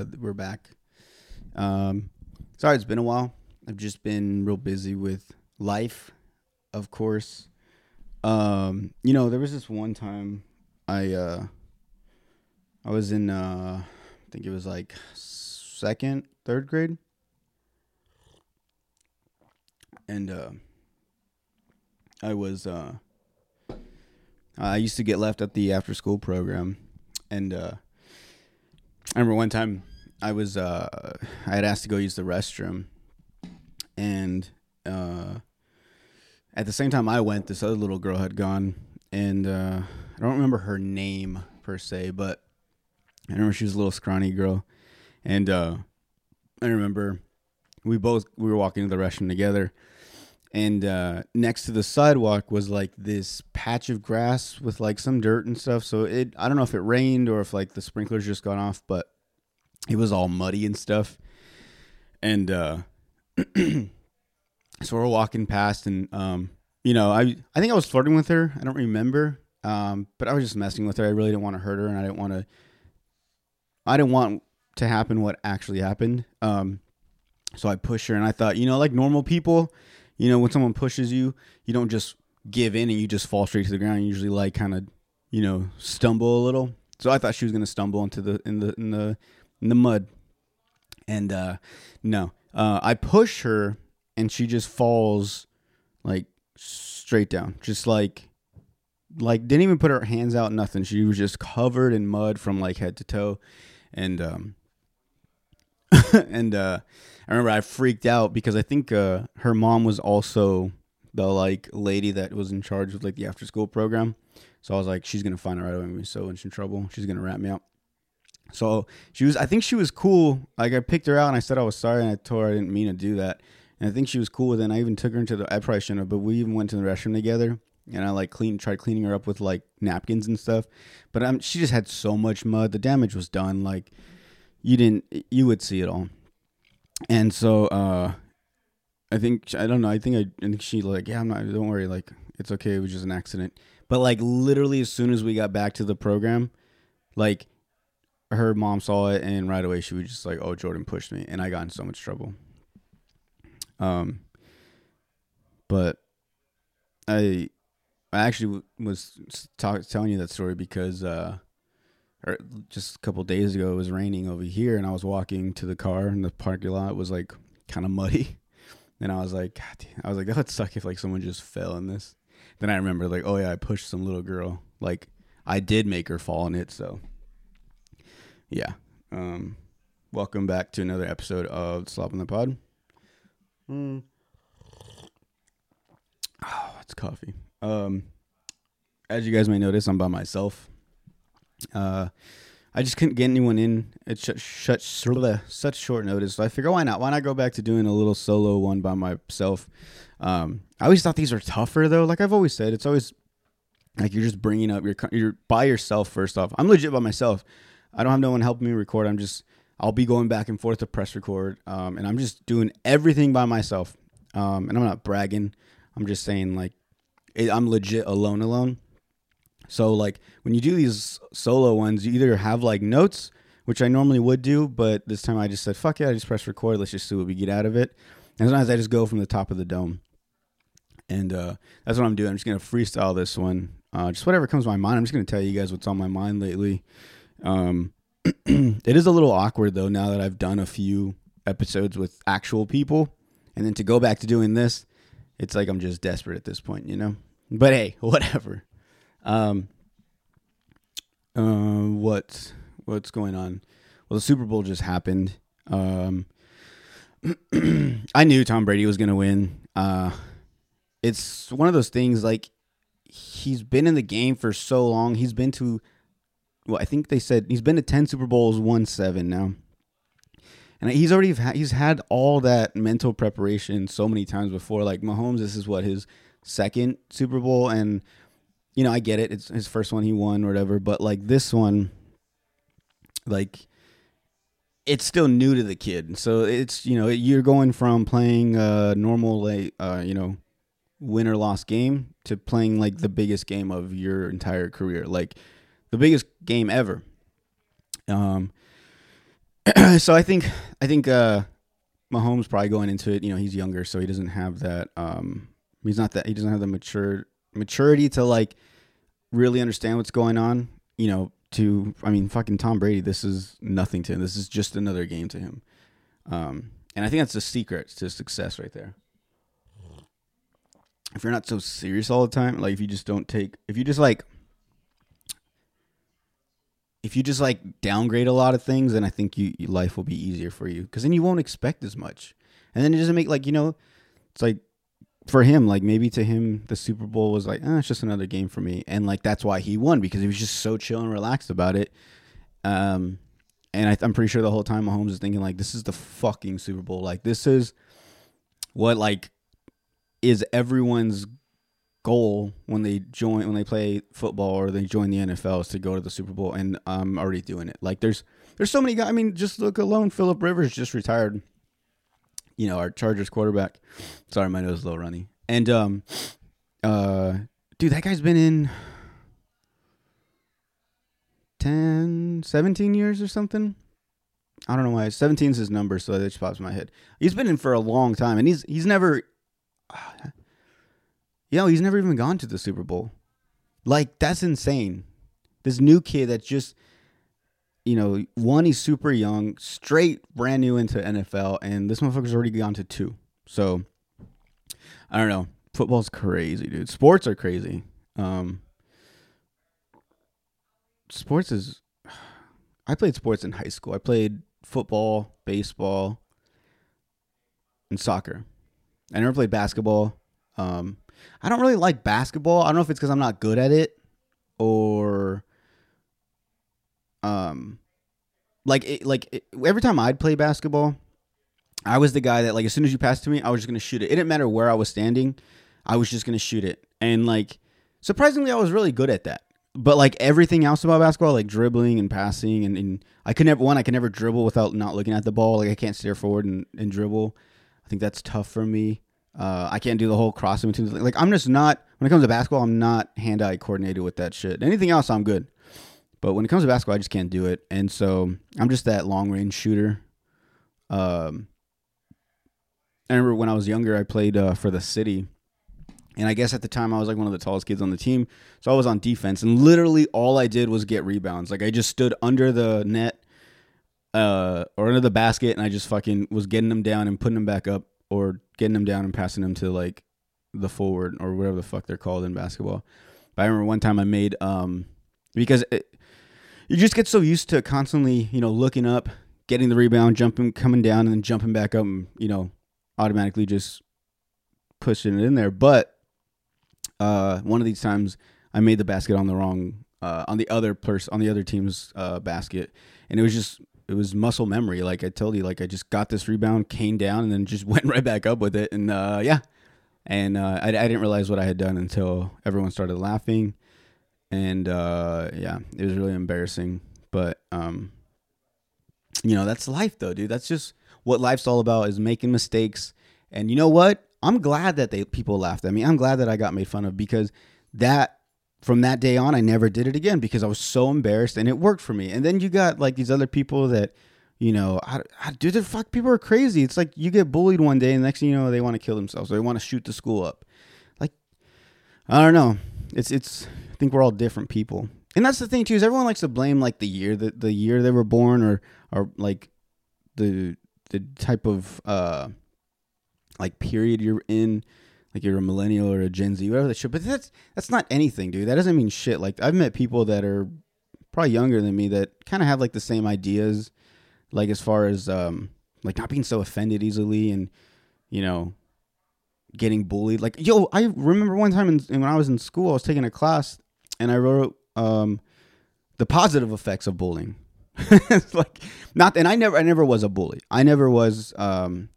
Uh, we're back. Um, sorry, it's been a while. I've just been real busy with life, of course. Um, you know, there was this one time I uh, I was in uh, I think it was like second, third grade, and uh, I was uh, I used to get left at the after school program, and uh, I remember one time I was uh, I had asked to go use the restroom, and uh, at the same time I went, this other little girl had gone, and uh, I don't remember her name per se, but I remember she was a little scrawny girl, and uh, I remember we both we were walking to the restroom together, and uh, next to the sidewalk was like this patch of grass with like some dirt and stuff. So it I don't know if it rained or if like the sprinklers just gone off, but it was all muddy and stuff. And uh, so we're walking past, and um, you know, I I think I was flirting with her. I don't remember, um, but I was just messing with her. I really didn't want to hurt her, and I didn't want to. I didn't want to happen what actually happened. Um, so I pushed her, and I thought, you know, like normal people, you know, when someone pushes you, you don't just give in and you just fall straight to the ground. You usually like kind of, you know, stumble a little. So I thought she was gonna stumble into the in the in the in the mud, and uh, no, uh, I push her, and she just falls like straight down, just like like didn't even put her hands out, nothing. She was just covered in mud from like head to toe, and um, and uh, I remember I freaked out because I think uh, her mom was also the like lady that was in charge of like the after school program. So I was like, she's gonna find out right away so much in trouble. She's gonna wrap me out. So she was, I think she was cool. Like I picked her out and I said I was sorry and I told her I didn't mean to do that. And I think she was cool with it. And I even took her into the, I probably shouldn't have, but we even went to the restroom together and I like clean, tried cleaning her up with like napkins and stuff. But um, she just had so much mud. The damage was done. Like you didn't, you would see it all. And so, uh, I think, I don't know. I think I, I think she like, yeah, I'm not, don't worry. Like it's okay. It was just an accident. But like literally as soon as we got back to the program, like her mom saw it and right away she was just like, "Oh, Jordan pushed me," and I got in so much trouble. Um, but I, I actually was talk, telling you that story because uh, or just a couple days ago it was raining over here, and I was walking to the car, and the parking lot was like kind of muddy, and I was like, God damn. I was like, that would suck if like someone just fell in this. Then I remember like, oh yeah, I pushed some little girl. Like I did make her fall in it, so yeah. Um, welcome back to another episode of Slop in the Pod. Mm. Oh, it's coffee. Um, as you guys may notice, I'm by myself. Uh, I just couldn't get anyone in. It's such such short notice. So I figure why not? Why not go back to doing a little solo one by myself? Um, I always thought these were tougher though. Like I've always said, it's always like you're just bringing up your you're by yourself. First off, I'm legit by myself. I don't have no one helping me record. I'm just I'll be going back and forth to press record, um, and I'm just doing everything by myself. Um, and I'm not bragging. I'm just saying like it, I'm legit alone, alone. So like when you do these solo ones, you either have like notes, which I normally would do, but this time I just said fuck yeah, I just press record. Let's just see what we get out of it. And sometimes I just go from the top of the dome, and uh, that's what I'm doing. I'm just gonna freestyle this one, uh, just whatever comes to my mind. I'm just gonna tell you guys what's on my mind lately. Um, it is a little awkward though now that I've done a few episodes with actual people, and then to go back to doing this, it's like I'm just desperate at this point, you know. But hey, whatever. Um, uh, what what's going on? Well, the Super Bowl just happened. Um, I knew Tom Brady was gonna win. Uh, it's one of those things like he's been in the game for so long. He's been to well, I think they said he's been to ten Super Bowls, won seven now, and he's already he's had all that mental preparation so many times before. Like Mahomes, this is what his second Super Bowl, and you know I get it, it's his first one he won or whatever, but like this one, like it's still new to the kid, so it's you know you're going from playing a normal like uh, you know win or loss game to playing like the biggest game of your entire career, like the biggest game ever. Um, so I think I think uh, Mahomes probably going into it. You know, he's younger, so he doesn't have that. Um, he's not that. He doesn't have the mature maturity to like really understand what's going on. You know, to I mean, fucking Tom Brady. This is nothing to him. This is just another game to him. Um, and I think that's the secret to success right there. If you're not so serious all the time, like if you just don't take, if you just like if you just like downgrade a lot of things, then I think you, life will be easier for you because then you won't expect as much, and then it doesn't make like you know, it's like for him like maybe to him the Super Bowl was like eh, it's just another game for me, and like that's why he won because he was just so chill and relaxed about it. Um, and I, I'm pretty sure the whole time Mahomes is thinking like this is the fucking Super Bowl, like this is what like is everyone's goal when they join when they play football or they join the NFL is to go to the Super Bowl, and I'm already doing it. Like there's there's so many guys. I mean, just look alone. Philip Rivers just retired. You know, our Chargers quarterback. Sorry, my nose is a little runny. And um, uh, dude, that guy's been in 10, 17 years or something. I don't know why. 17 is his number, so that just pops in my head. He's been in for a long time, and he's he's never. Yo, he's never even gone to the Super Bowl. Like that's insane. This new kid that's just you know, one he's super young, straight brand new into NFL, and this motherfucker's already gone to two. So I don't know. Football's crazy, dude. Sports are crazy. Um sports is I played sports in high school. I played football, baseball, and soccer. I never played basketball. Um, I don't really like basketball. I don't know if it's because I'm not good at it or um like it, like it, every time I'd play basketball, I was the guy that like as soon as you passed to me, I was just gonna shoot it. It didn't matter where I was standing, I was just gonna shoot it. And like surprisingly, I was really good at that. But like everything else about basketball, like dribbling and passing, and, and I could never one, I could never dribble without not looking at the ball. Like I can't stare forward and, and dribble. I think that's tough for me. Uh, I can't do the whole crossing between. Like I'm just not when it comes to basketball. I'm not hand-eye coordinated with that shit. Anything else, I'm good. But when it comes to basketball, I just can't do it. And so I'm just that long range shooter. Um, I remember when I was younger, I played uh, for the city. And I guess at the time I was like one of the tallest kids on the team. So I was on defense. And literally all I did was get rebounds. Like I just stood under the net uh, or under the basket and I just fucking was getting them down and putting them back up or getting them down and passing them to like the forward or whatever the fuck they're called in basketball. But I remember one time I made um because it, you just get so used to constantly you know looking up, getting the rebound, jumping, coming down, and then jumping back up, and you know automatically just pushing it in there. But uh, one of these times I made the basket on the wrong uh, on the other person on the other team's uh, basket, and it was just it was muscle memory. Like I told you, like I just got this rebound, came down, and then just went right back up with it. And uh, yeah, and uh, I, I didn't realize what I had done until everyone started laughing, and uh, yeah, it was really embarrassing. But um, you know, that's life, though, dude. That's just what life's all about: is making mistakes. And you know what? I'm glad that they people laughed at me. I'm glad that I got made fun of because that from that day on, I never did it again because I was so embarrassed and it worked for me. And then you got like these other people that, you know, I, I, dude, the fuck, people are crazy. It's like you get bullied one day and the next thing you know, they want to kill themselves or they want to shoot the school up. Like, I don't know. It's, it's, I think we're all different people. And that's the thing too, is everyone likes to blame like the year that the year they were born or, or like the, the type of, uh, like period you're in like you're a millennial or a Gen Z, whatever that shit. But that's that's not anything, dude. That doesn't mean shit. Like I've met people that are probably younger than me that kind of have like the same ideas, like as far as um like not being so offended easily and you know getting bullied. Like yo, I remember one time in, when I was in school, I was taking a class and I wrote um the positive effects of bullying. like not and I never I never was a bully. I never was um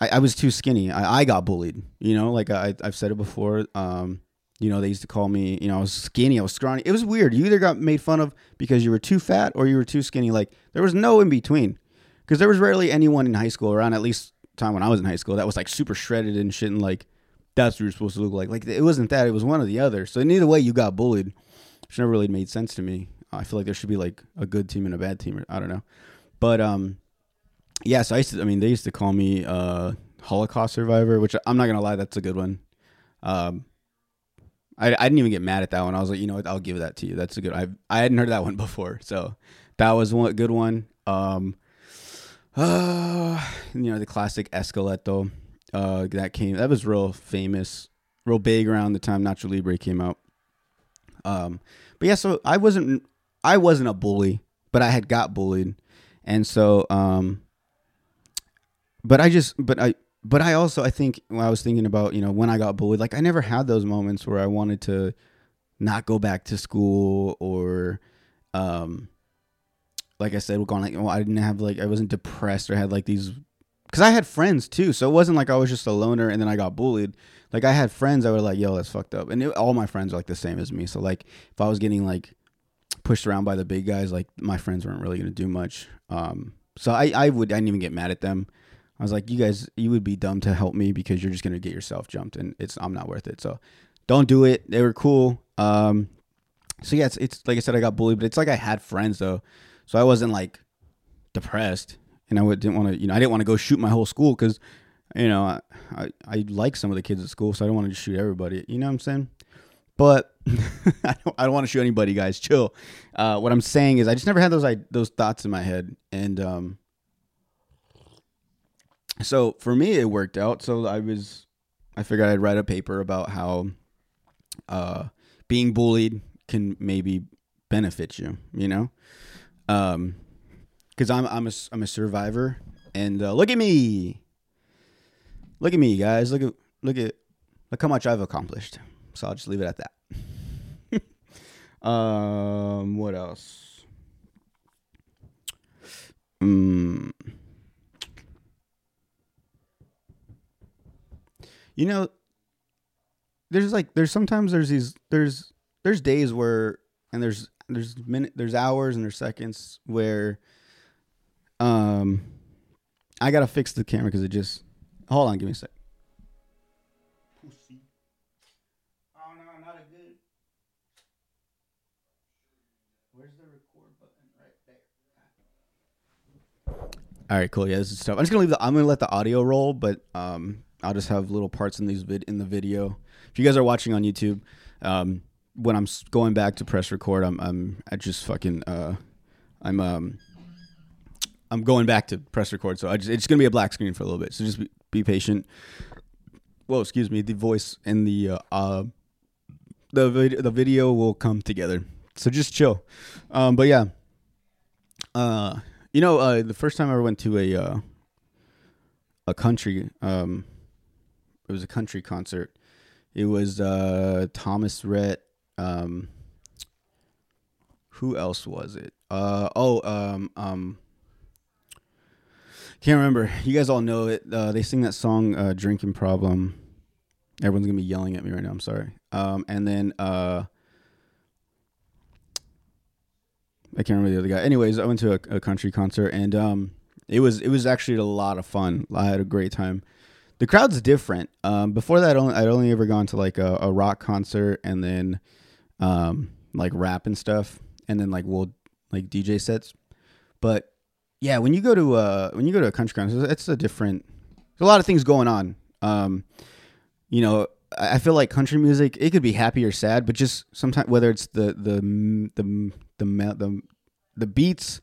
I, I was too skinny. I, I got bullied. You know, like I, I've said it before. Um, you know, they used to call me, you know, I was skinny, I was scrawny. It was weird. You either got made fun of because you were too fat or you were too skinny. Like there was no in between. Because there was rarely anyone in high school around at least time when I was in high school that was like super shredded and shit and like that's what you're supposed to look like. Like it wasn't that, it was one or the other. So in either way you got bullied, which never really made sense to me. I feel like there should be like a good team and a bad team. I don't know. But um, yeah. So I used to. I mean, they used to call me uh Holocaust survivor, which I'm not gonna lie, that's a good one. Um, I, I didn't even get mad at that one. I was like, you know what, I'll give that to you. That's a good. I I hadn't heard that one before, so that was one good one. Um, uh, you know the classic Esqueleto, uh, that came that was real famous, real big around the time Nacho Libre came out. Um, but yeah, so I wasn't I wasn't a bully, but I had got bullied, and so um, but I just but I but I also I think when I was thinking about you know when I got bullied, like I never had those moments where I wanted to not go back to school or um like I said, going like well, I didn't have like I wasn't depressed or had like these because I had friends too, so it wasn't like I was just a loner and then I got bullied. Like I had friends that were like, "Yo, that's fucked up," and it, all my friends are like the same as me. So like if I was getting like pushed around by the big guys, like my friends weren't really gonna do much. Um, so I I would I didn't even get mad at them. I was like, you guys, you would be dumb to help me because you're just gonna get yourself jumped, and it's I'm not worth it. So don't do it. They were cool. Um, so yeah, it's, it's like I said, I got bullied, but it's like I had friends though, so I wasn't like depressed, and I didn't want to, you know, I didn't want to go shoot my whole school because, you know, I, I I like some of the kids at school, so I don't want to shoot everybody. You know what I'm saying? But I don't, I don't want to shoot anybody, guys. Chill. Uh, what I'm saying is, I just never had those I, those thoughts in my head, and um, so for me it worked out. So i was i figured i'd write a paper about how uh being bullied can maybe benefit you you know? Um because i'm i'm a i'm a survivor. And uh, look at me. Look at me guys. Look at look at look how much i've accomplished. So i'll just leave it at that. Um what else? Mm. You know, there's like there's sometimes there's these there's there's days where and there's there's minute there's hours and there's seconds where um I gotta fix the camera because it just hold on, give me a sec. Pussy. Oh no, not a good. Where's the record button? Right there. All right, cool. Yeah, this is stuff. I'm just gonna leave the. I'm gonna let the audio roll, but um, I'll just have little parts in these vid in the video. If you guys are watching on YouTube, um, when I'm going back to press record, I'm I'm I just fucking uh, I'm um I'm going back to press record, so I just it's gonna be a black screen for a little bit. So just be, be patient. Well, excuse me. The voice and the uh, uh the vid- the video will come together. So just chill. Um, but yeah. Uh, you know, uh, the first time I ever went to a uh, a country um it was a country concert. It was uh, Thomas Rhett. Um, who else was it? Uh, oh, um, um, can't remember. You guys all know it. Uh, they sing that song uh, "Drinking Problem." Everyone's gonna be yelling at me right now. I'm sorry. Um, and then uh, I can't remember the other guy. Anyways, I went to a, a country concert and um, it was it was actually a lot of fun. I had a great time the crowd's different. Um, before that, only, I'd only ever gone to like a, a rock concert and then um, like rap and stuff, and then like we'll like DJ sets. But yeah, when you go to uh when you go to a country concert, it's a different. There's a lot of things going on. Um, you know, I feel like country music it could be happy or sad, but just sometimes whether it's the the the the the, the, the beats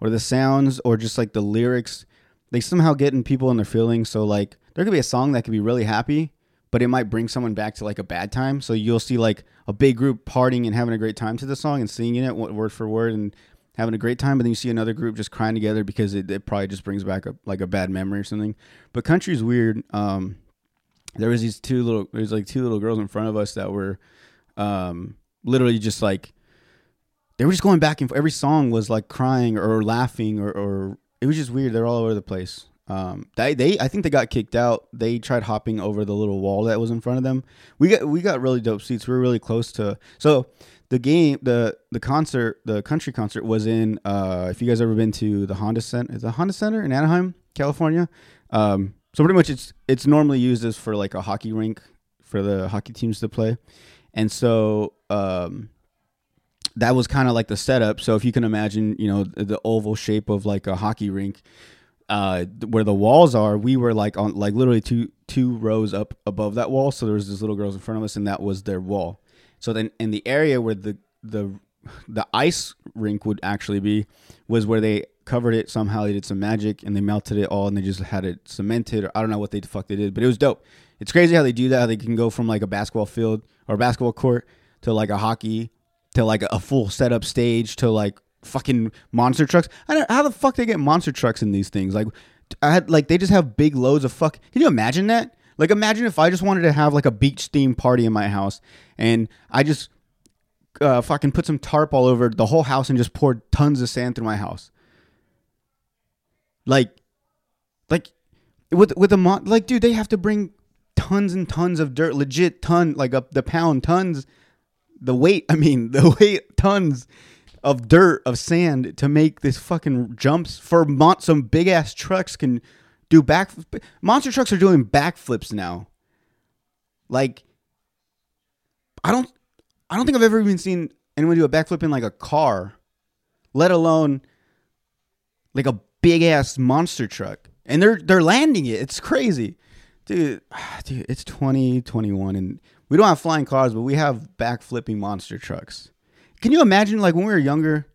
or the sounds or just like the lyrics, they somehow get in people and their feelings. So like there could be a song that could be really happy, but it might bring someone back to like a bad time. So you'll see like a big group partying and having a great time to the song and singing it word for word and having a great time, but then you see another group just crying together because it, it probably just brings back a like a bad memory or something. But country's weird. Um, there was these two little there's like two little girls in front of us that were um, literally just like they were just going back and forth. every song was like crying or laughing or, or it was just weird. They're all over the place. Um, they, they, I think they got kicked out. They tried hopping over the little wall that was in front of them. We got, we got really dope seats. We were really close to. So the game, the the concert, the country concert was in. Uh, if you guys ever been to the Honda Center, is the Honda Center in Anaheim, California. Um, so pretty much it's it's normally used as for like a hockey rink for the hockey teams to play, and so um, that was kind of like the setup. So if you can imagine, you know, the oval shape of like a hockey rink, uh, where the walls are, we were like on like literally two two rows up above that wall. So there was these little girls in front of us, and that was their wall. So then in the area where the the the ice rink would actually be was where they covered it somehow. They did some magic and they melted it all, and they just had it cemented. Or I don't know what they the fuck they did, but it was dope. It's crazy how they do that. How they can go from like a basketball field or basketball court to like a hockey to like a full setup stage to like fucking monster trucks. I don't how the fuck they get monster trucks in these things. Like I had like they just have big loads of fuck. Can you imagine that? Like imagine if I just wanted to have like a beach theme party in my house and I just uh, fucking put some tarp all over the whole house and just poured tons of sand through my house. Like, like with with a mon- like, dude, they have to bring tons and tons of dirt, legit ton, like up the pound tons, the weight. I mean, the weight tons of dirt of sand to make this fucking jumps for mon- some big ass trucks can do back. Monster trucks are doing backflips now. Like, I don't, I don't think I've ever even seen anyone do a backflip in like a car, let alone like a big ass monster truck. And they're they're landing it. It's crazy. Dude, dude, it's 2021 and we don't have flying cars, but we have backflipping monster trucks. Can you imagine like when we were younger?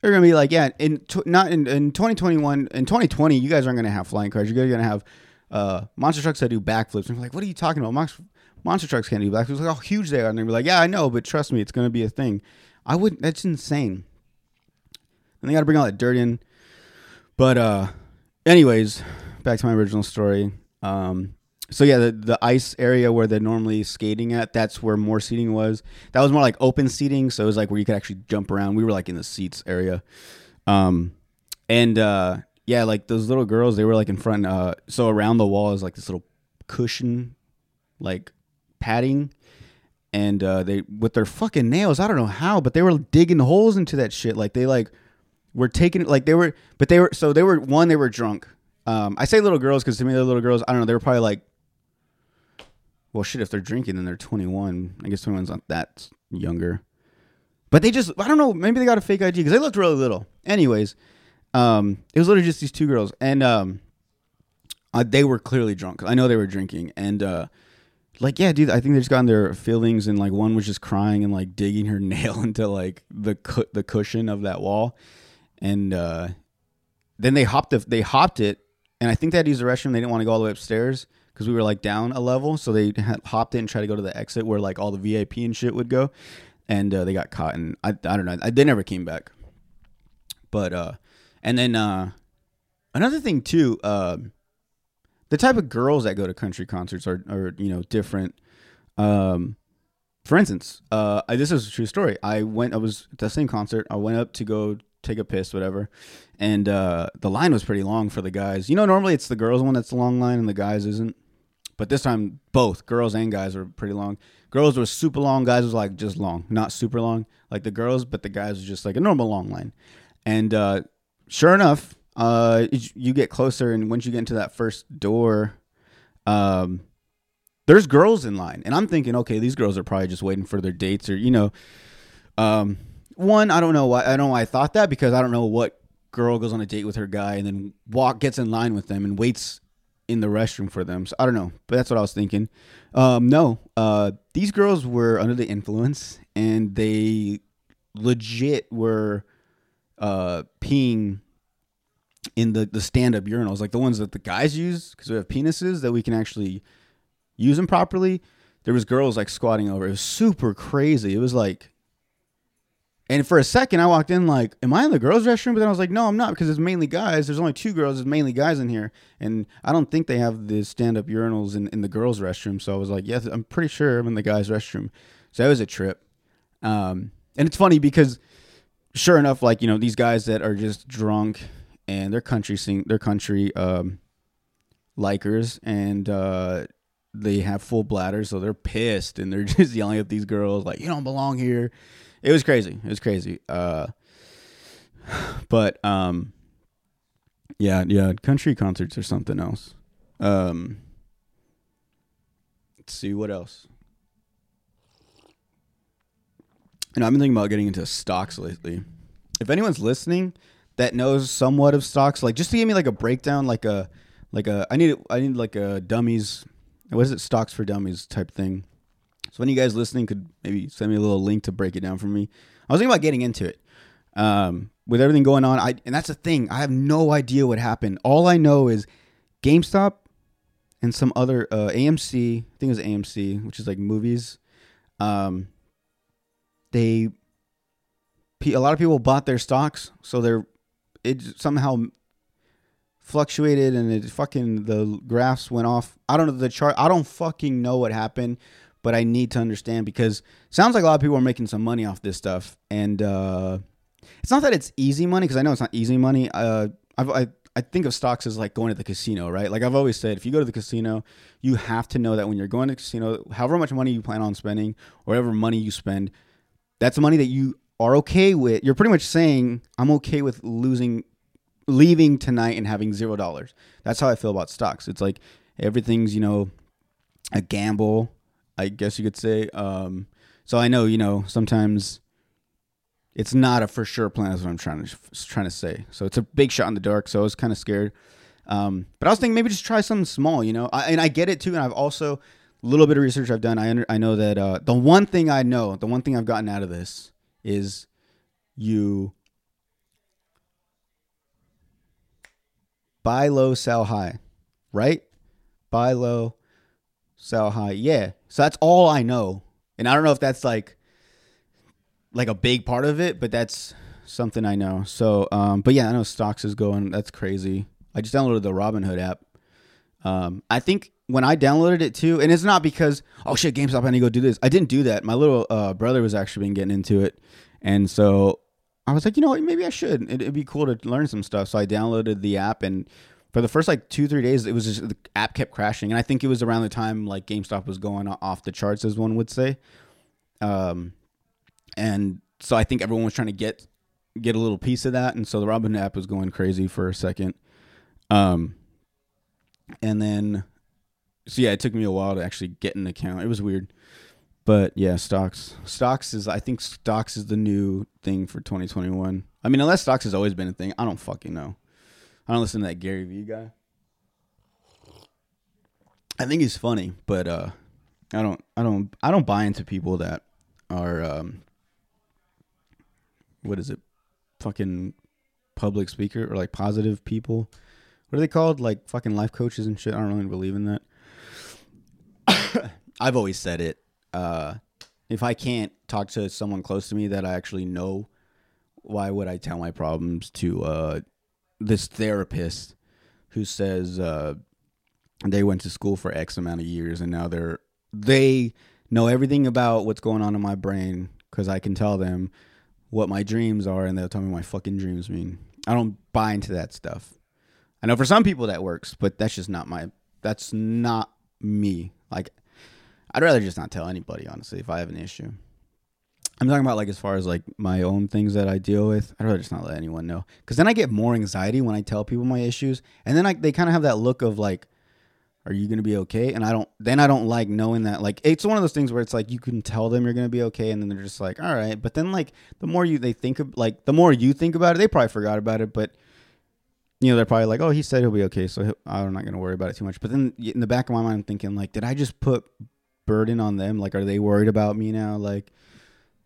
They're gonna be like, yeah, in tw- not in, in 2021, in 2020, you guys aren't gonna have flying cars. You guys are gonna have uh, monster trucks that do backflips. And we're like, what are you talking about? Monster, monster trucks can't do backflips. Like how huge they are. And they're like, yeah, I know, but trust me, it's gonna be a thing. I would. That's insane. And they got to bring all that dirt in. But uh, anyways, back to my original story. Um, so yeah, the, the ice area where they're normally skating at, that's where more seating was. That was more like open seating, so it was like where you could actually jump around. We were like in the seats area. Um, and uh, yeah, like those little girls, they were like in front. Uh, so around the wall is like this little cushion, like padding, and uh, they with their fucking nails. I don't know how, but they were digging holes into that shit. Like they like were taking like they were, but they were so they were one they were drunk. Um, I say little girls because to me they're little girls. I don't know. They were probably like well, shit, if they're drinking, then they're 21. I guess 21's not that younger. But they just, I don't know, maybe they got a fake ID because they looked really little. Anyways, um, it was literally just these two girls. And um, uh, they were clearly drunk. I know they were drinking. And, uh, like, yeah, dude, I think they just got in their feelings. And, like, one was just crying and, like, digging her nail into, like, the, cu- the cushion of that wall. And uh, then they hopped, the, they hopped it. And I think they had to use the restroom. They didn't want to go all the way upstairs because we were like down a level, so they hopped in tried to go to the exit where like all the VIP and shit would go, and uh, they got caught. And I, I don't know, I, they never came back. But uh, and then uh, another thing too, uh, the type of girls that go to country concerts are are you know different. Um, for instance, uh, I, this is a true story. I went, I was at the same concert. I went up to go take a piss, whatever. And uh, the line was pretty long for the guys. You know, normally it's the girls one that's the long line and the guys isn't. But this time, both girls and guys were pretty long. Girls were super long. Guys was like just long, not super long, like the girls. But the guys was just like a normal long line. And uh, sure enough, uh, you get closer, and once you get into that first door, um, there's girls in line, and I'm thinking, okay, these girls are probably just waiting for their dates, or you know, um, one, I don't know why I don't know why I thought that because I don't know what girl goes on a date with her guy and then walk gets in line with them and waits in the restroom for them. So I don't know, but that's what I was thinking. Um, no, uh, these girls were under the influence and they legit were uh, peeing in the, the stand up urinals, like the ones that the guys use because we have penises that we can actually use them properly. There was girls like squatting over. It was super crazy. It was like and for a second, I walked in like, "Am I in the girls' restroom?" But then I was like, "No, I'm not," because it's mainly guys. There's only two girls. There's mainly guys in here, and I don't think they have the stand-up urinals in, in the girls' restroom. So I was like, "Yes, I'm pretty sure I'm in the guys' restroom." So that was a trip. Um, and it's funny because, sure enough, like you know, these guys that are just drunk and they're country sing, they're country um, likers, and uh, they have full bladders, so they're pissed and they're just yelling at these girls like, "You don't belong here." It was crazy. It was crazy. Uh, but um, yeah, yeah, country concerts or something else. Um, let's see what else. And I've been thinking about getting into stocks lately. If anyone's listening that knows somewhat of stocks, like just to give me like a breakdown, like a like a I need I need like a dummies what is it stocks for dummies type thing. So any of you guys listening could maybe send me a little link to break it down for me. I was thinking about getting into it. Um, with everything going on, I and that's the thing. I have no idea what happened. All I know is GameStop and some other uh, AMC. I think it was AMC, which is like movies. Um, they a lot of people bought their stocks, so they're it somehow fluctuated and it fucking the graphs went off. I don't know the chart. I don't fucking know what happened, but I need to understand because sounds like a lot of people are making some money off this stuff, and uh, it's not that it's easy money because I know it's not easy money. Uh, I I think of stocks as like going to the casino, right? Like I've always said, if you go to the casino, you have to know that when you're going to the casino, however much money you plan on spending, or whatever money you spend, that's money that you are okay with. You're pretty much saying, I'm okay with losing, leaving tonight and having zero dollars. That's how I feel about stocks. It's like everything's, you know, a gamble, I guess you could say. Um, so I know, you know, sometimes it's not a for sure plan. Is what I'm trying to trying to say. So it's a big shot in the dark. So I was kind of scared. Um, but I was thinking maybe just try something small, you know. I, and I get it too. And I've also a little bit of research I've done. I under, I know that uh, the one thing I know, the one thing I've gotten out of this is you buy low, sell high, right? Buy low, sell high. Yeah. So that's all I know. And I don't know if that's like like a big part of it, but that's something I know. So, um, but yeah, I know stocks is going. That's crazy. I just downloaded the Robinhood app. Um, I think when I downloaded it too, and it's not because oh shit, GameStop, I need to go do this. I didn't do that. My little uh, brother was actually been getting into it, and so I was like, you know what, maybe I should. It, it'd be cool to learn some stuff. So I downloaded the app, and for the first like two three days, it was just the app kept crashing, and I think it was around the time like GameStop was going off the charts, as one would say. Um, and so I think everyone was trying to get get a little piece of that, and so the Robin app was going crazy for a second. Um, and then, so yeah, it took me a while to actually get an account. It was weird, but yeah, stocks. Stocks is I think stocks is the new thing for 2021. I mean, unless stocks has always been a thing, I don't fucking know. I don't listen to that Gary Vee guy. I think he's funny, but uh, I don't, I don't, I don't buy into people that are um, what is it? Fucking public speaker or like positive people. What are they called? Like fucking life coaches and shit. I don't really believe in that. I've always said it. Uh, if I can't talk to someone close to me that I actually know, why would I tell my problems to uh, this therapist who says uh, they went to school for X amount of years and now they're they know everything about what's going on in my brain because I can tell them what my dreams are and they'll tell me what my fucking dreams mean. I don't buy into that stuff. I know for some people that works, but that's just not my that's not me. Like I'd rather just not tell anybody honestly if I have an issue. I'm talking about like as far as like my own things that I deal with. I'd rather just not let anyone know because then I get more anxiety when I tell people my issues, and then I, they kind of have that look of like, are you gonna be okay? And I don't. Then I don't like knowing that. Like it's one of those things where it's like you can tell them you're gonna be okay, and then they're just like, all right. But then like the more you they think of like the more you think about it, they probably forgot about it. But you know they're probably like, oh, he said he'll be okay, so I'm not gonna worry about it too much. But then in the back of my mind, I'm thinking like, did I just put burden on them? Like, are they worried about me now? Like,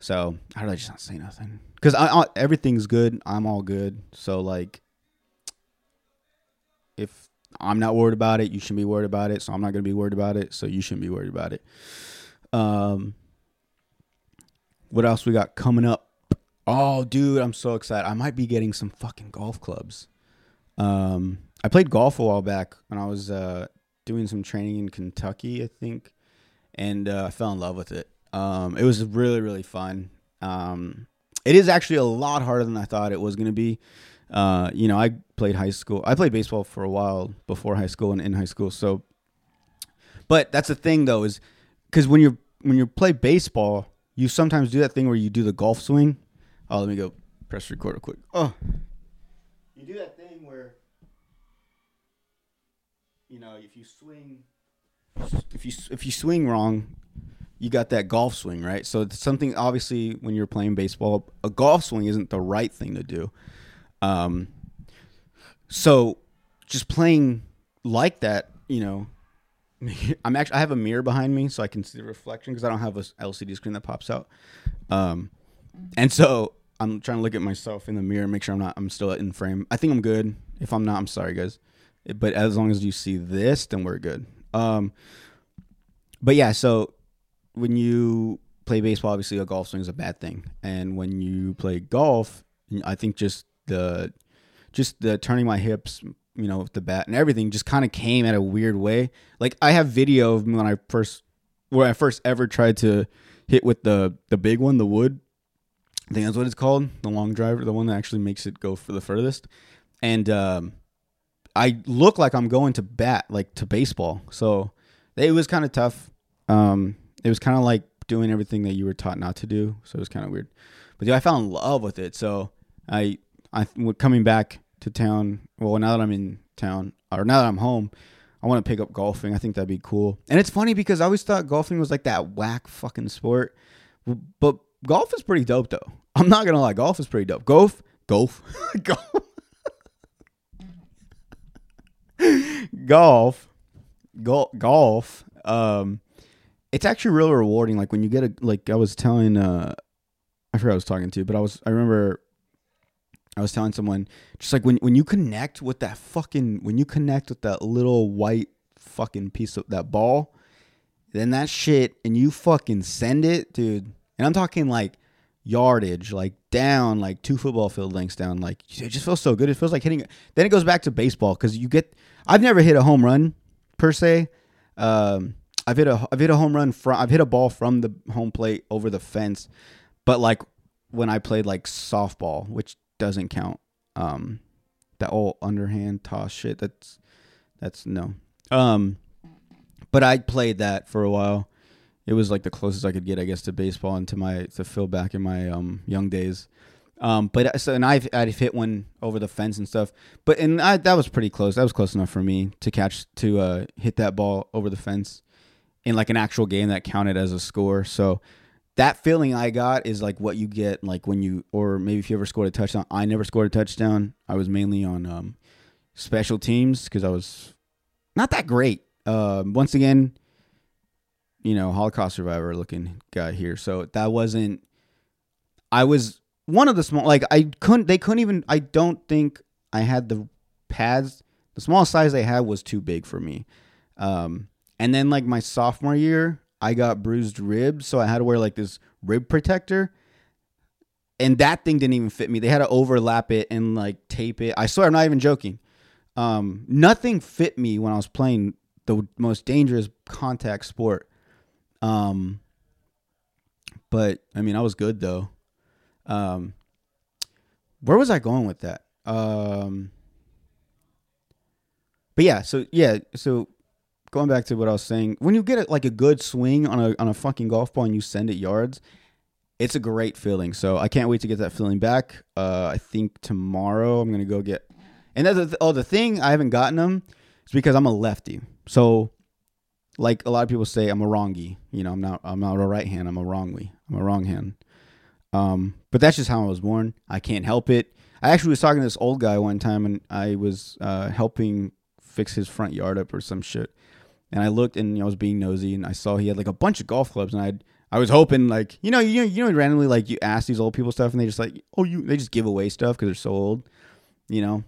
so I'd rather just not say nothing because I, I everything's good. I'm all good. So like, if I'm not worried about it. You shouldn't be worried about it. So I'm not going to be worried about it. So you shouldn't be worried about it. Um, what else we got coming up? Oh, dude, I'm so excited. I might be getting some fucking golf clubs. Um, I played golf a while back when I was uh, doing some training in Kentucky, I think, and uh, I fell in love with it. Um, it was really, really fun. Um, it is actually a lot harder than I thought it was going to be. Uh, you know, I played high school. I played baseball for a while before high school and in high school. So, but that's the thing though is because when you when you play baseball, you sometimes do that thing where you do the golf swing. Oh, let me go press record real quick. Oh, you do that thing where you know if you swing, if you if you swing wrong, you got that golf swing, right? So it's something obviously when you're playing baseball, a golf swing isn't the right thing to do. Um, so just playing like that, you know, I'm actually I have a mirror behind me so I can see the reflection because I don't have a LCD screen that pops out. Um, and so I'm trying to look at myself in the mirror, make sure I'm not I'm still in frame. I think I'm good. If I'm not, I'm sorry, guys. But as long as you see this, then we're good. Um, but yeah, so when you play baseball, obviously a golf swing is a bad thing, and when you play golf, I think just the just the turning my hips, you know, with the bat and everything just kind of came at a weird way. Like I have video of me when I first where I first ever tried to hit with the the big one, the wood. I think that's what it's called, the long driver, the one that actually makes it go for the furthest. And um, I look like I'm going to bat, like to baseball. So it was kind of tough. Um, it was kind of like doing everything that you were taught not to do. So it was kind of weird. But dude, I fell in love with it. So I, I coming back to town. Well, now that I'm in town, or now that I'm home, I want to pick up golfing. I think that'd be cool. And it's funny because I always thought golfing was like that whack fucking sport. But golf is pretty dope though. I'm not gonna lie, golf is pretty dope. Golf, golf, golf, golf, golf, golf. Um, it's actually really rewarding. Like when you get a like I was telling, uh, I forgot I was talking to, but I was I remember I was telling someone just like when when you connect with that fucking when you connect with that little white fucking piece of that ball, then that shit and you fucking send it, dude. And I'm talking like yardage, like down, like two football field lengths down. Like it just feels so good. It feels like hitting. Then it goes back to baseball because you get. I've never hit a home run per se. Um, I've hit a I've hit a home run from I've hit a ball from the home plate over the fence, but like when I played like softball, which doesn't count. Um, that old underhand toss shit. That's that's no. Um, but I played that for a while. It was like the closest I could get, I guess, to baseball and to my to fill back in my um young days. Um, but so and I've I've hit one over the fence and stuff. But and I that was pretty close. That was close enough for me to catch to uh hit that ball over the fence in like an actual game that counted as a score. So that feeling I got is like what you get like when you or maybe if you ever scored a touchdown. I never scored a touchdown. I was mainly on um, special teams because I was not that great. Uh, once again, you know, Holocaust survivor looking guy here. So that wasn't. I was one of the small. Like I couldn't. They couldn't even. I don't think I had the pads. The small size they had was too big for me. Um, and then like my sophomore year, I got bruised ribs, so I had to wear like this rib protector. And that thing didn't even fit me. They had to overlap it and like tape it. I swear I'm not even joking. Um, nothing fit me when I was playing the most dangerous contact sport. Um, but I mean, I was good though. Um, where was I going with that? Um, but yeah, so yeah, so going back to what I was saying, when you get a, like a good swing on a on a fucking golf ball and you send it yards, it's a great feeling. So I can't wait to get that feeling back. Uh, I think tomorrow I'm gonna go get. And that's the, oh the thing I haven't gotten them is because I'm a lefty. So like a lot of people say, I'm a wrongy. You know, I'm not I'm not a right hand. I'm a wrongly. I'm a wrong hand. Um, but that's just how I was born. I can't help it. I actually was talking to this old guy one time, and I was uh, helping fix his front yard up or some shit and I looked and you know, I was being nosy and I saw he had like a bunch of golf clubs and I I was hoping like you know you know you know randomly like you ask these old people stuff and they just like oh you they just give away stuff because they're so old, you know,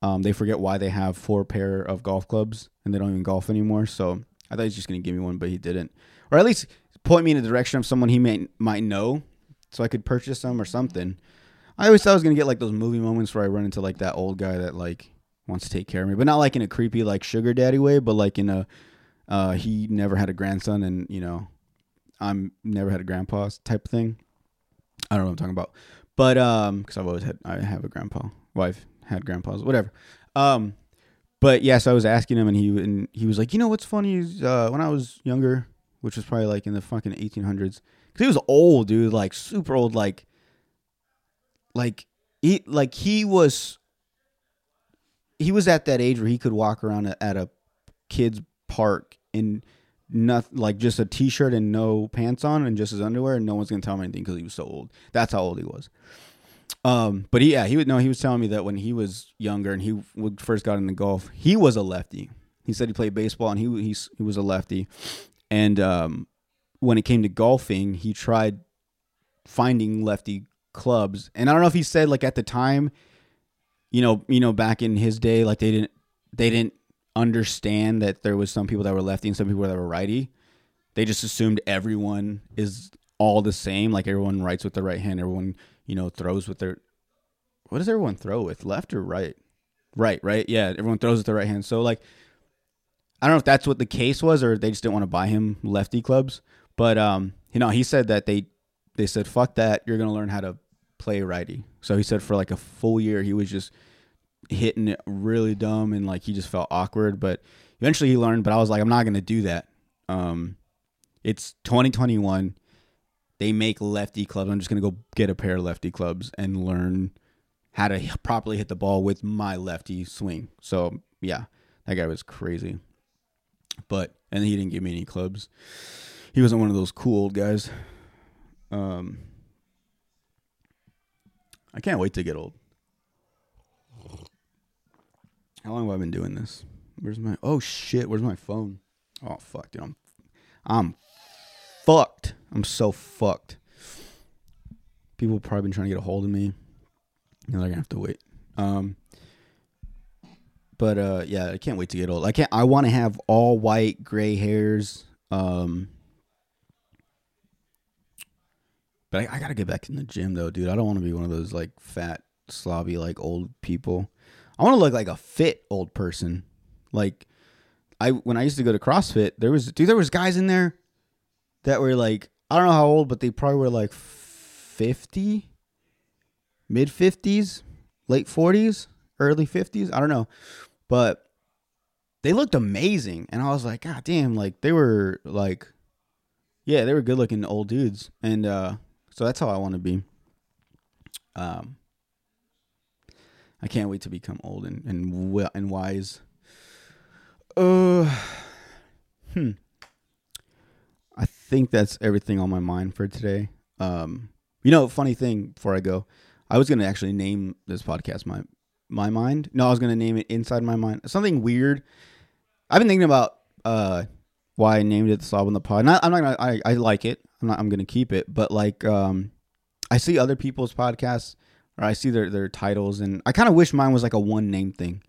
um, they forget why they have four pair of golf clubs and they don't even golf anymore. So I thought he was just gonna give me one, but he didn't, or at least point me in the direction of someone he may might know, so I could purchase them or something. I always thought I was gonna get like those movie moments where I run into like that old guy that like wants to take care of me, but not like in a creepy like sugar daddy way, but like in a uh, he never had a grandson, and you know, I'm never had a grandpa type of thing. I don't know what I'm talking about, but um, because I've always had I have a grandpa, wife had grandpas, whatever. Um, but yeah, so I was asking him, and he and he was like, you know, what's funny is uh, when I was younger, which was probably like in the fucking 1800s, because he was old, dude, like super old, like, like he like he was he was at that age where he could walk around at a kid's park and nothing like just a t-shirt and no pants on and just his underwear and no one's gonna tell him anything because he was so old. That's how old he was. Um but he, yeah he would know he was telling me that when he was younger and he first got into golf he was a lefty. He said he played baseball and he he's, he was a lefty. And um when it came to golfing he tried finding lefty clubs. And i don't know if he said like at the time you know you know back in his day like they didn't they didn't understand that there was some people that were lefty and some people that were righty. They just assumed everyone is all the same. Like everyone writes with the right hand. Everyone, you know, throws with their. What does everyone throw with? Left or right? Right, right. Yeah, everyone throws with the right hand. So like, I don't know if that's what the case was, or they just didn't want to buy him lefty clubs. But um, you know, he said that they they said fuck that. You're gonna learn how to play righty. So he said for like a full year he was just hitting it really dumb and like he just felt awkward. But eventually he learned. But I was like, I'm not gonna do that. Um, it's 2021. They make lefty clubs. I'm just gonna go get a pair of lefty clubs and learn how to properly hit the ball with my lefty swing. So yeah, that guy was crazy. But and he didn't give me any clubs. He wasn't one of those cool old guys. Um, I can't wait to get old. How long have I been doing this? Where's my oh shit? Where's my phone? Oh fuck, dude. I'm I'm fucked. I'm so fucked. People probably been trying to get a hold of me. They're gonna have to wait. Um but uh yeah, I can't wait to get old. I can't I wanna have all white gray hairs. Um But I, I gotta get back in the gym though, dude. I don't wanna be one of those like fat, slobby, like old people. I want to look like a fit old person. Like I when I used to go to CrossFit, there was dude, there was guys in there that were like I don't know how old, but they probably were like fifty, mid fifties, late forties, early fifties. I don't know, but they looked amazing, and I was like, God damn! Like they were like, yeah, they were good looking old dudes, and uh, so that's how I want to be. Um, I can't wait to become old and and and wise. Uh, hmm. I think that's everything on my mind for today. Um, you know, funny thing before I go, I was gonna actually name this podcast my my mind. No, I was gonna name it inside my mind. Something weird. I've been thinking about uh why I named it the Slob on the Pod. Not, I'm not gonna. I, I like it. I'm not. I'm gonna keep it. But like, um, I see other people's podcasts or I see their their titles, and I kind of wish mine was like a one name thing.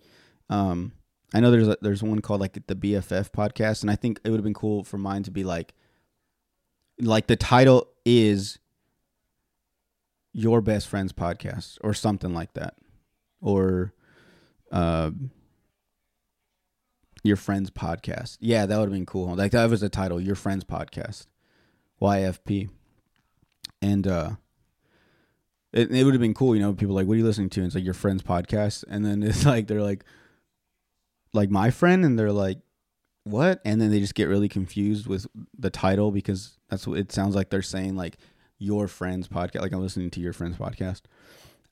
Um, I know there's a, there's one called like the BFF podcast, and I think it would have been cool for mine to be like, like the title is your best friend's podcast or something like that, or uh, your friend's podcast. Yeah, that would have been cool. Like that was the title, your friend's podcast, YFP, and uh, it, it would have been cool, you know. People like, "What are you listening to?" And it's like your friend's podcast, and then it's like they're like, like my friend, and they're like, "What?" And then they just get really confused with the title because that's what it sounds like. They're saying like your friend's podcast, like I'm listening to your friend's podcast.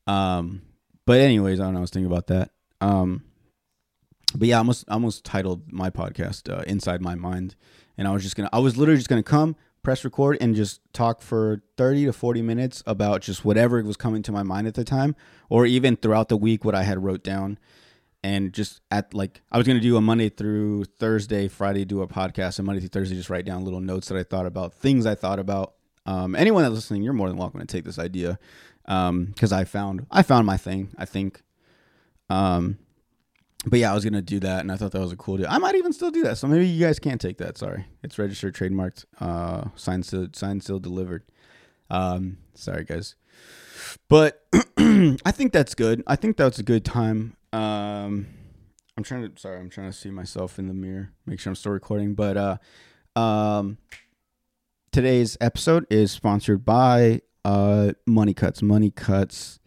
Um, but anyways, I don't know. I was thinking about that. Um, but yeah, I almost I almost titled my podcast uh, "Inside My Mind," and I was just gonna, I was literally just gonna come press record and just talk for 30 to 40 minutes about just whatever was coming to my mind at the time or even throughout the week what I had wrote down and just at like I was going to do a Monday through Thursday, Friday do a podcast and Monday through Thursday just write down little notes that I thought about, things I thought about. Um, anyone that's listening, you're more than welcome to take this idea because um, I found I found my thing. I think um, but yeah, I was gonna do that, and I thought that was a cool deal. I might even still do that. So maybe you guys can't take that. Sorry, it's registered, trademarked, uh, signed, sealed, signed, sealed, delivered. Um, sorry guys, but I think that's good. I think that's a good time. Um, I'm trying to. Sorry, I'm trying to see myself in the mirror, make sure I'm still recording. But uh, um, today's episode is sponsored by uh Money Cuts. Money Cuts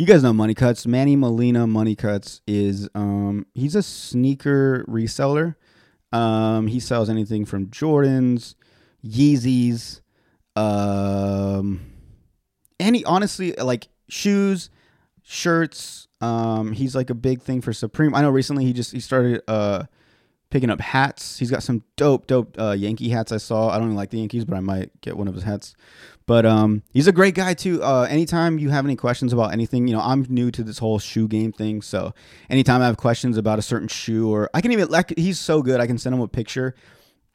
you guys know Money Cuts. Manny Molina Money Cuts is um he's a sneaker reseller. Um he sells anything from Jordans, Yeezys, um any honestly like shoes, shirts. Um he's like a big thing for Supreme. I know recently he just he started uh picking up hats. He's got some dope, dope uh, Yankee hats I saw. I don't even like the Yankees, but I might get one of his hats. But um, he's a great guy too. Uh, anytime you have any questions about anything, you know, I'm new to this whole shoe game thing. So anytime I have questions about a certain shoe, or I can even like, he's so good. I can send him a picture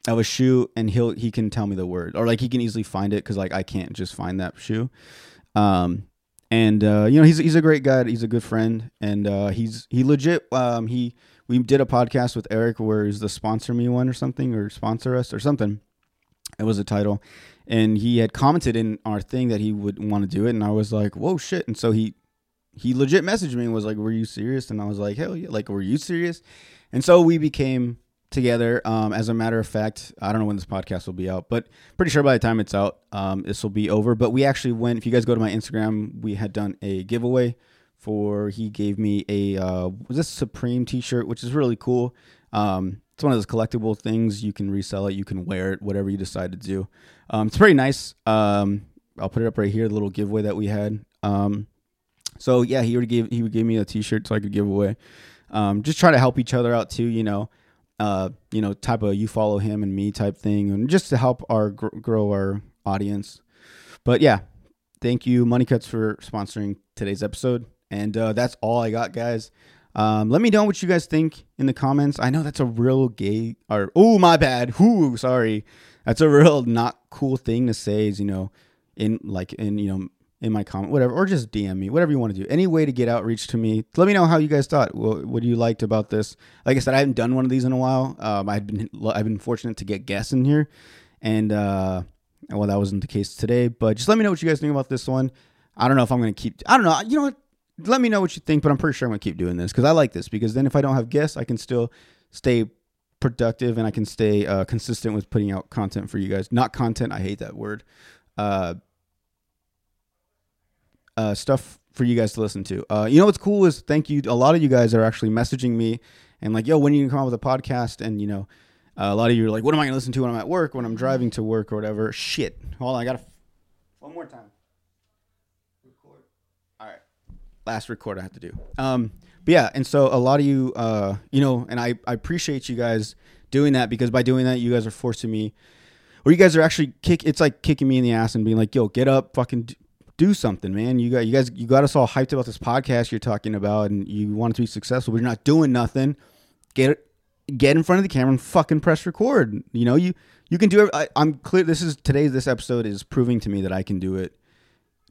of a shoe, and he'll he can tell me the word, or like he can easily find it because like I can't just find that shoe. Um, and uh, you know, he's he's a great guy. He's a good friend, and uh, he's he legit. Um, he we did a podcast with Eric where he's the sponsor me one or something or sponsor us or something. It was a title, and he had commented in our thing that he would want to do it, and I was like, "Whoa, shit!" And so he he legit messaged me and was like, "Were you serious?" And I was like, "Hell yeah!" Like, were you serious? And so we became together. Um, as a matter of fact, I don't know when this podcast will be out, but pretty sure by the time it's out, um, this will be over. But we actually went. If you guys go to my Instagram, we had done a giveaway for. He gave me a uh, was this Supreme T-shirt, which is really cool. Um, it's one of those collectible things. You can resell it. You can wear it. Whatever you decide to do. Um, it's pretty nice. Um, I'll put it up right here. The little giveaway that we had. Um, so yeah, he already gave he would give me a T-shirt so I could give away. Um, just try to help each other out too. You know uh, you know, type of you follow him and me type thing, and just to help our grow our audience. But yeah, thank you, Money Cuts, for sponsoring today's episode. And uh, that's all I got, guys. Um, let me know what you guys think in the comments. I know that's a real gay or oh my bad. Whoo, sorry. That's a real not cool thing to say. Is you know, in like in you know in my comment, whatever, or just DM me, whatever you want to do. Any way to get outreach to me. Let me know how you guys thought. What, what you liked about this? Like I said, I haven't done one of these in a while. Um, I've been I've been fortunate to get guests in here, and uh, well, that wasn't the case today. But just let me know what you guys think about this one. I don't know if I'm gonna keep. I don't know. You know what? Let me know what you think. But I'm pretty sure I'm gonna keep doing this because I like this. Because then if I don't have guests, I can still stay productive and I can stay uh, consistent with putting out content for you guys. Not content. I hate that word. Uh, uh, stuff for you guys to listen to. Uh, you know what's cool is thank you. A lot of you guys are actually messaging me and like, yo, when are you gonna come out with a podcast? And you know, uh, a lot of you are like, what am I gonna listen to when I'm at work, when I'm driving to work or whatever? Shit. Hold on, I gotta one more time. Record. All right. Last record I have to do. Um, but yeah, and so a lot of you, uh, you know, and I, I appreciate you guys doing that because by doing that, you guys are forcing me, or you guys are actually kick. It's like kicking me in the ass and being like, "Yo, get up, fucking do something, man. You got you guys you got us all hyped about this podcast you're talking about, and you want it to be successful, but you're not doing nothing. Get get in front of the camera and fucking press record. You know you you can do it. I, am clear. This is today's this episode is proving to me that I can do it.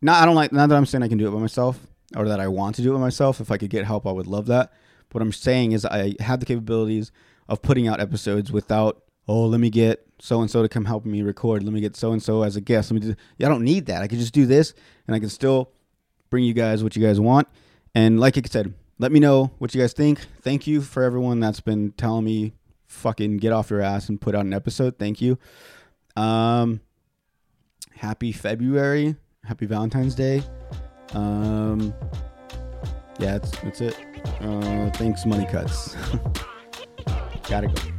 Not I don't like not that I'm saying I can do it by myself or that I want to do it myself. If I could get help, I would love that. What I'm saying is I have the capabilities of putting out episodes without oh, let me get so and so to come help me record. Let me get so and so as a guest. Let me do. Yeah, I don't need that. I can just do this, and I can still bring you guys what you guys want. And like I said, let me know what you guys think. Thank you for everyone that's been telling me fucking get off your ass and put out an episode. Thank you. Um, happy February. Happy Valentine's Day. Um, yeah, that's that's it. Uh, thanks, money cuts. Gotta go.